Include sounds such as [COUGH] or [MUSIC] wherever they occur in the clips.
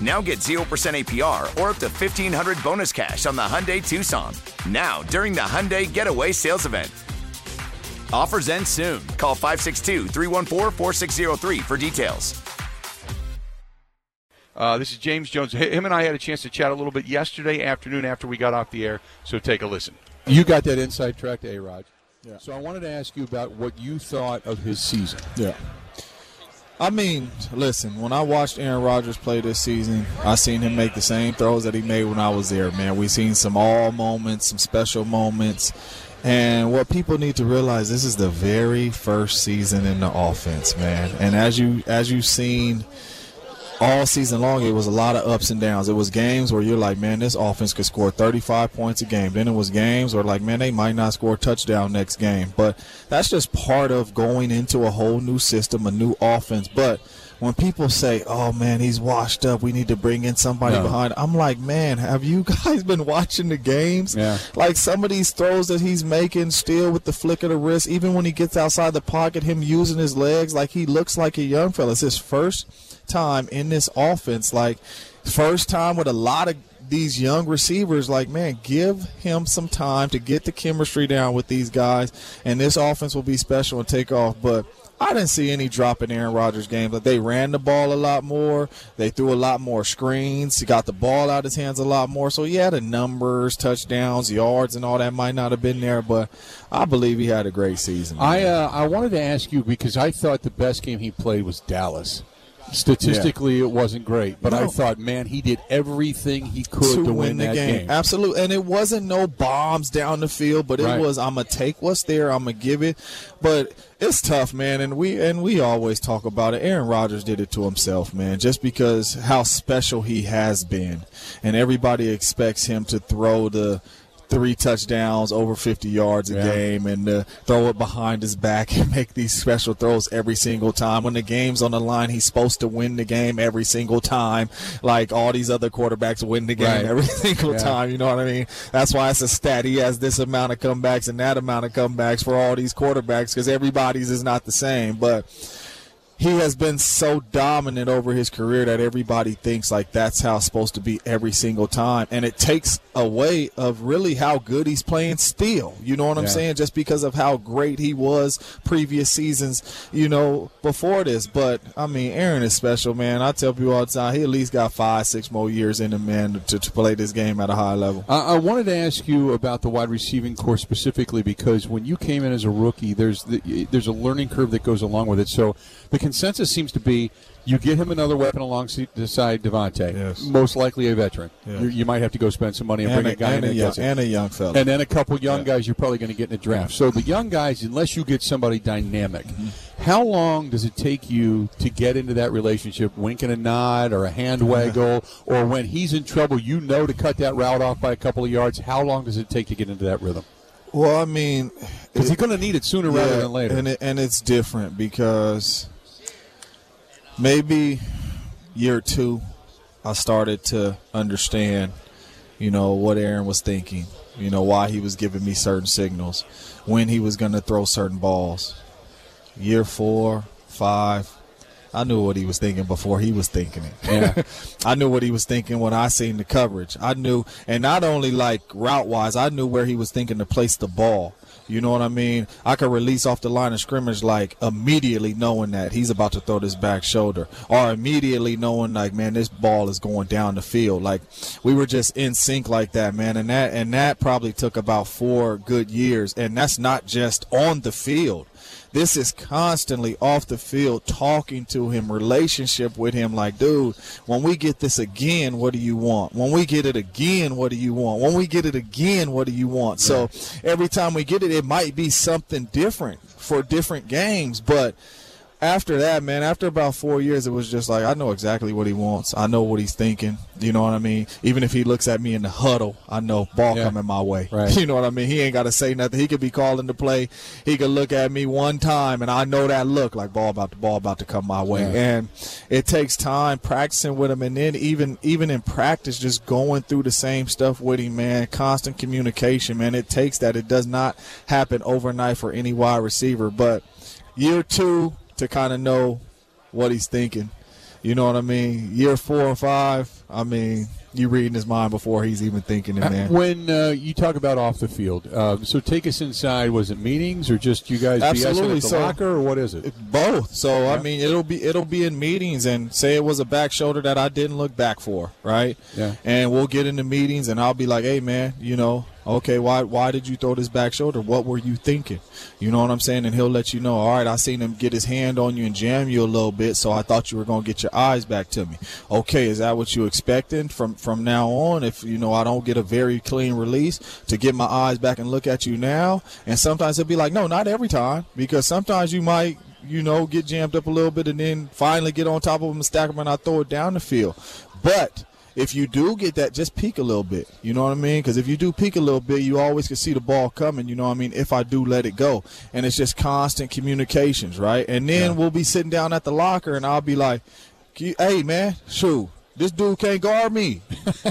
Now get 0% APR or up to 1500 bonus cash on the Hyundai Tucson. Now, during the Hyundai Getaway Sales Event. Offers end soon. Call 562 314 4603 for details. Uh, this is James Jones. Him and I had a chance to chat a little bit yesterday afternoon after we got off the air, so take a listen. You got that inside track to A Rod. Yeah. So I wanted to ask you about what you thought of his season. Yeah. I mean, listen, when I watched Aaron Rodgers play this season, I seen him make the same throws that he made when I was there, man. We seen some all moments, some special moments. And what people need to realize this is the very first season in the offense, man. And as you as you've seen all season long, it was a lot of ups and downs. It was games where you're like, man, this offense could score 35 points a game. Then it was games where like, man, they might not score a touchdown next game. But that's just part of going into a whole new system, a new offense. But when people say, "Oh man, he's washed up. We need to bring in somebody no. behind," I'm like, "Man, have you [LAUGHS] guys been watching the games? Yeah. Like some of these throws that he's making, still with the flick of the wrist, even when he gets outside the pocket, him using his legs, like he looks like a young fella. It's his first time in this offense. Like, first time with a lot of these young receivers, like, man, give him some time to get the chemistry down with these guys, and this offense will be special and take off. But I didn't see any drop in Aaron Rodgers' game. Like they ran the ball a lot more. They threw a lot more screens. He got the ball out of his hands a lot more. So yeah, the numbers, touchdowns, yards, and all that might not have been there, but I believe he had a great season. I uh, I wanted to ask you because I thought the best game he played was Dallas. Statistically, yeah. it wasn't great, but no. I thought, man, he did everything he could to, to win, win, the game. game. Absolutely, and it wasn't no bombs down the field, but it right. was I'm gonna take what's there, I'm gonna give it. But it's tough, man, and we and we always talk about it. Aaron Rodgers did it to himself, man, just because how special he has been, and everybody expects him to throw the three touchdowns, over 50 yards a yeah. game, and uh, throw it behind his back [LAUGHS] and make these special throws every single time. When the game's on the line, he's supposed to win the game every single time, like all these other quarterbacks win the game right. every [LAUGHS] single yeah. time. You know what I mean? That's why it's a stat. He has this amount of comebacks and that amount of comebacks for all these quarterbacks because everybody's is not the same. But he has been so dominant over his career that everybody thinks like that's how it's supposed to be every single time. And it takes away of really how good he's playing still. You know what i'm saying? Just because of how great he was previous seasons you know before this. But i mean aaron is special man. I tell people all the time he at least got five six more years in him man to, to play this game at a high level. I, I wanted to ask you about the wide receiving course specifically because when you came in as a rookie there's the, there's a learning curve that goes along with it. So the consensus seems to be you get him another weapon alongside Davante. Yes. Most likely a veteran. Yeah. You, you, might have to go spend some money and, and bring a, a guy and in a young, and a young fella. And then a couple young yeah. guys you're probably going to get in the draft. So the young guys, unless you get somebody dynamic, mm-hmm. how long does it take you to get into that relationship, winking a nod or a hand [LAUGHS] waggle, or when he's in trouble, you know to cut that route off by a couple of yards? How long does it take to get into that rhythm? Well, I mean, because he's going to need it sooner yeah, rather than later, and it, and it's different because maybe year two, I started to understand, you know, what Aaron was thinking, you know, why he was giving me certain signals, when he was going to throw certain balls. Year four, five, I knew what he was thinking before he was thinking it. Yeah. [LAUGHS] I knew what he was thinking when I seen the coverage. I knew, and not only like route wise, I knew where he was thinking to place the ball. You know what I mean? I could release off the line of scrimmage like immediately knowing that he's about to throw this back shoulder, or immediately knowing like, man, this ball is going down the field. Like we were just in sync like that, man. And that and that probably took about four good years, and that's not just on the field. This is constantly off the field, talking to him, relationship with him. Like, dude, when we get this again, what do you want? When we get it again, what do you want? When we get it again, what do you want? So every time we get it, it might be something different for different games, but after that, man, after about four years, it was just like I know exactly what he wants. I know what he's thinking. You know what I mean? Even if he looks at me in the huddle, I know ball Yeah. coming my way. [LAUGHS] Right. You know what I mean? He ain't got to say nothing. He could be calling the play. He could look at me one time, and I know that look like ball about the ball about to come my way. Yeah. And it takes time practicing with him, and then even even in practice, just going through the same stuff with him, man. Constant communication, man. It takes that. It does not happen overnight for any wide receiver, but year two to kind of know what he's thinking. You know what I mean? Year four and five, I mean, you reading his mind before he's even thinking it, man. When uh, you talk about off the field, uh, so take us inside. Was it meetings or just you guys BSing Absolutely. at the So- locker, or what is it? Both. So Yeah. I mean, it'll be it'll be in meetings, and say it was a back shoulder that I didn't look back for, right? Yeah. And we'll get into meetings, and I'll be like, "Hey, man, you know, okay, why why did you throw this back shoulder? What were you thinking? You know what I'm saying?" And he'll let you know. All right, I seen him get his hand on you and jam you a little bit, so I thought you were gonna get your eyes back to me. Okay, is that what you expecting from from now on? If you know I don't get a very clean release to get my eyes back and look at you now, and sometimes it'll be like, "No, not every time," because sometimes you might you know, get jammed up a little bit and then finally get on top of them and stack them and I throw it down the field. But if you do get that, just peek a little bit. You know what I mean? Because if you do peek a little bit, you always can see the ball coming. You know what I mean? If I do let it go. And it's just constant communications, right? And then we'll be sitting down at the locker and I'll be like, hey, man, shoot. This dude can't guard me.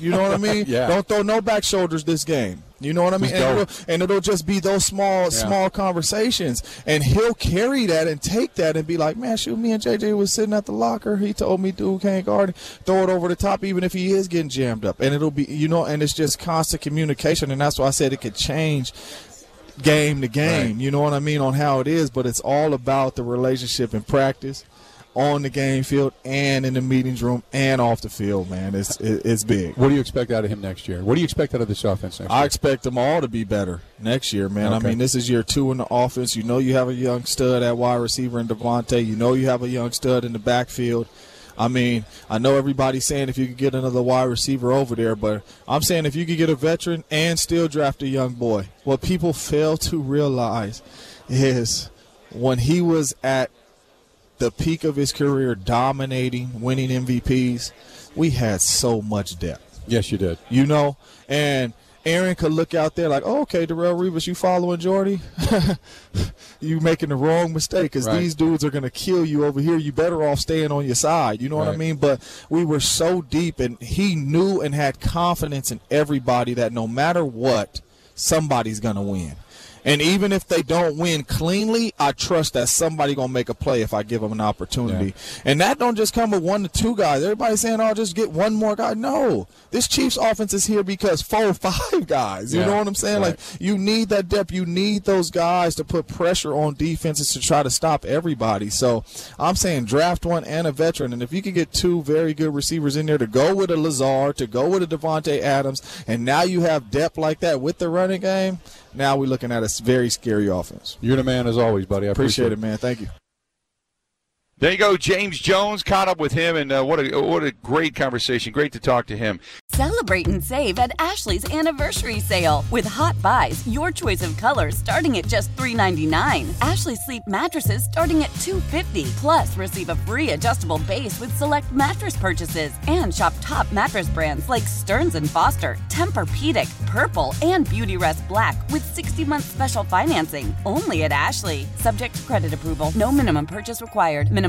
You know what I [LAUGHS] mean? Yeah. Don't throw no back shoulders this game. You know what I mean? And it'll, and it'll just be those small, small conversations. And he'll carry that and take that and be like, man, shoot, me and JJ was sitting at the locker. He told me, dude can't guard. it. Throw it over the top, even if he is getting jammed up. And it'll be, you know, and it's just constant communication. And that's why I said it could change game to game. Right. You know what I mean on how it is, but it's all about the relationship in practice, on the game field, and in the meetings room, and off the field. Man, it's it's big. What do you expect out of him next year? What do you expect out of this offense next I year? expect them all to be better next year, man. I mean, this is year two in the offense. You know, you have a young stud at wide receiver in Davante. You know, you have a young stud in the backfield. I mean, I know everybody's saying if you could get another wide receiver over there, but I'm saying if you could get a veteran and still draft a young boy, what people fail to realize is when he was at the peak of his career, dominating, winning MVPs, we had so much depth yes, you did. you know, and Aaron could look out there like, oh, okay, Darrelle Revis, you following Jordy? [LAUGHS] you making the wrong mistake because Right. these dudes are going to kill you over here. You better off staying on your side. You know what I mean? But we were so deep, and he knew and had confidence in everybody that no matter what, somebody's going to win. And even if they don't win cleanly, I trust that somebody gonna make a play if I give them an opportunity. And that don't just come with one to two guys. Everybody's saying, "Oh, just get one more guy." No, this Chiefs offense is here because four, or [LAUGHS] five guys. You Yeah, know what I'm saying? right. Like you need that depth. You need those guys to put pressure on defenses to try to stop everybody. So I'm saying draft one and a veteran. And if you can get two very good receivers in there to go with a Lazard, to go with a Davante Adams, and now you have depth like that with the running game. Now we're looking at a very scary offense. You're the man as always, buddy. I Appreciate it, man. Thank you. There you go, James Jones. Caught up with him, and uh, what a what a great conversation. Great to talk to him. Celebrate and save at Ashley's anniversary sale. With hot buys, your choice of colors starting at just $3.99. Ashley Sleep mattresses starting at $2.50. Plus, receive a free adjustable base with select mattress purchases. And shop top mattress brands like Stearns and Foster, Tempur-Pedic, Purple, and Beautyrest Black with 60-month special financing. Only at Ashley. Subject to credit approval. No minimum purchase required.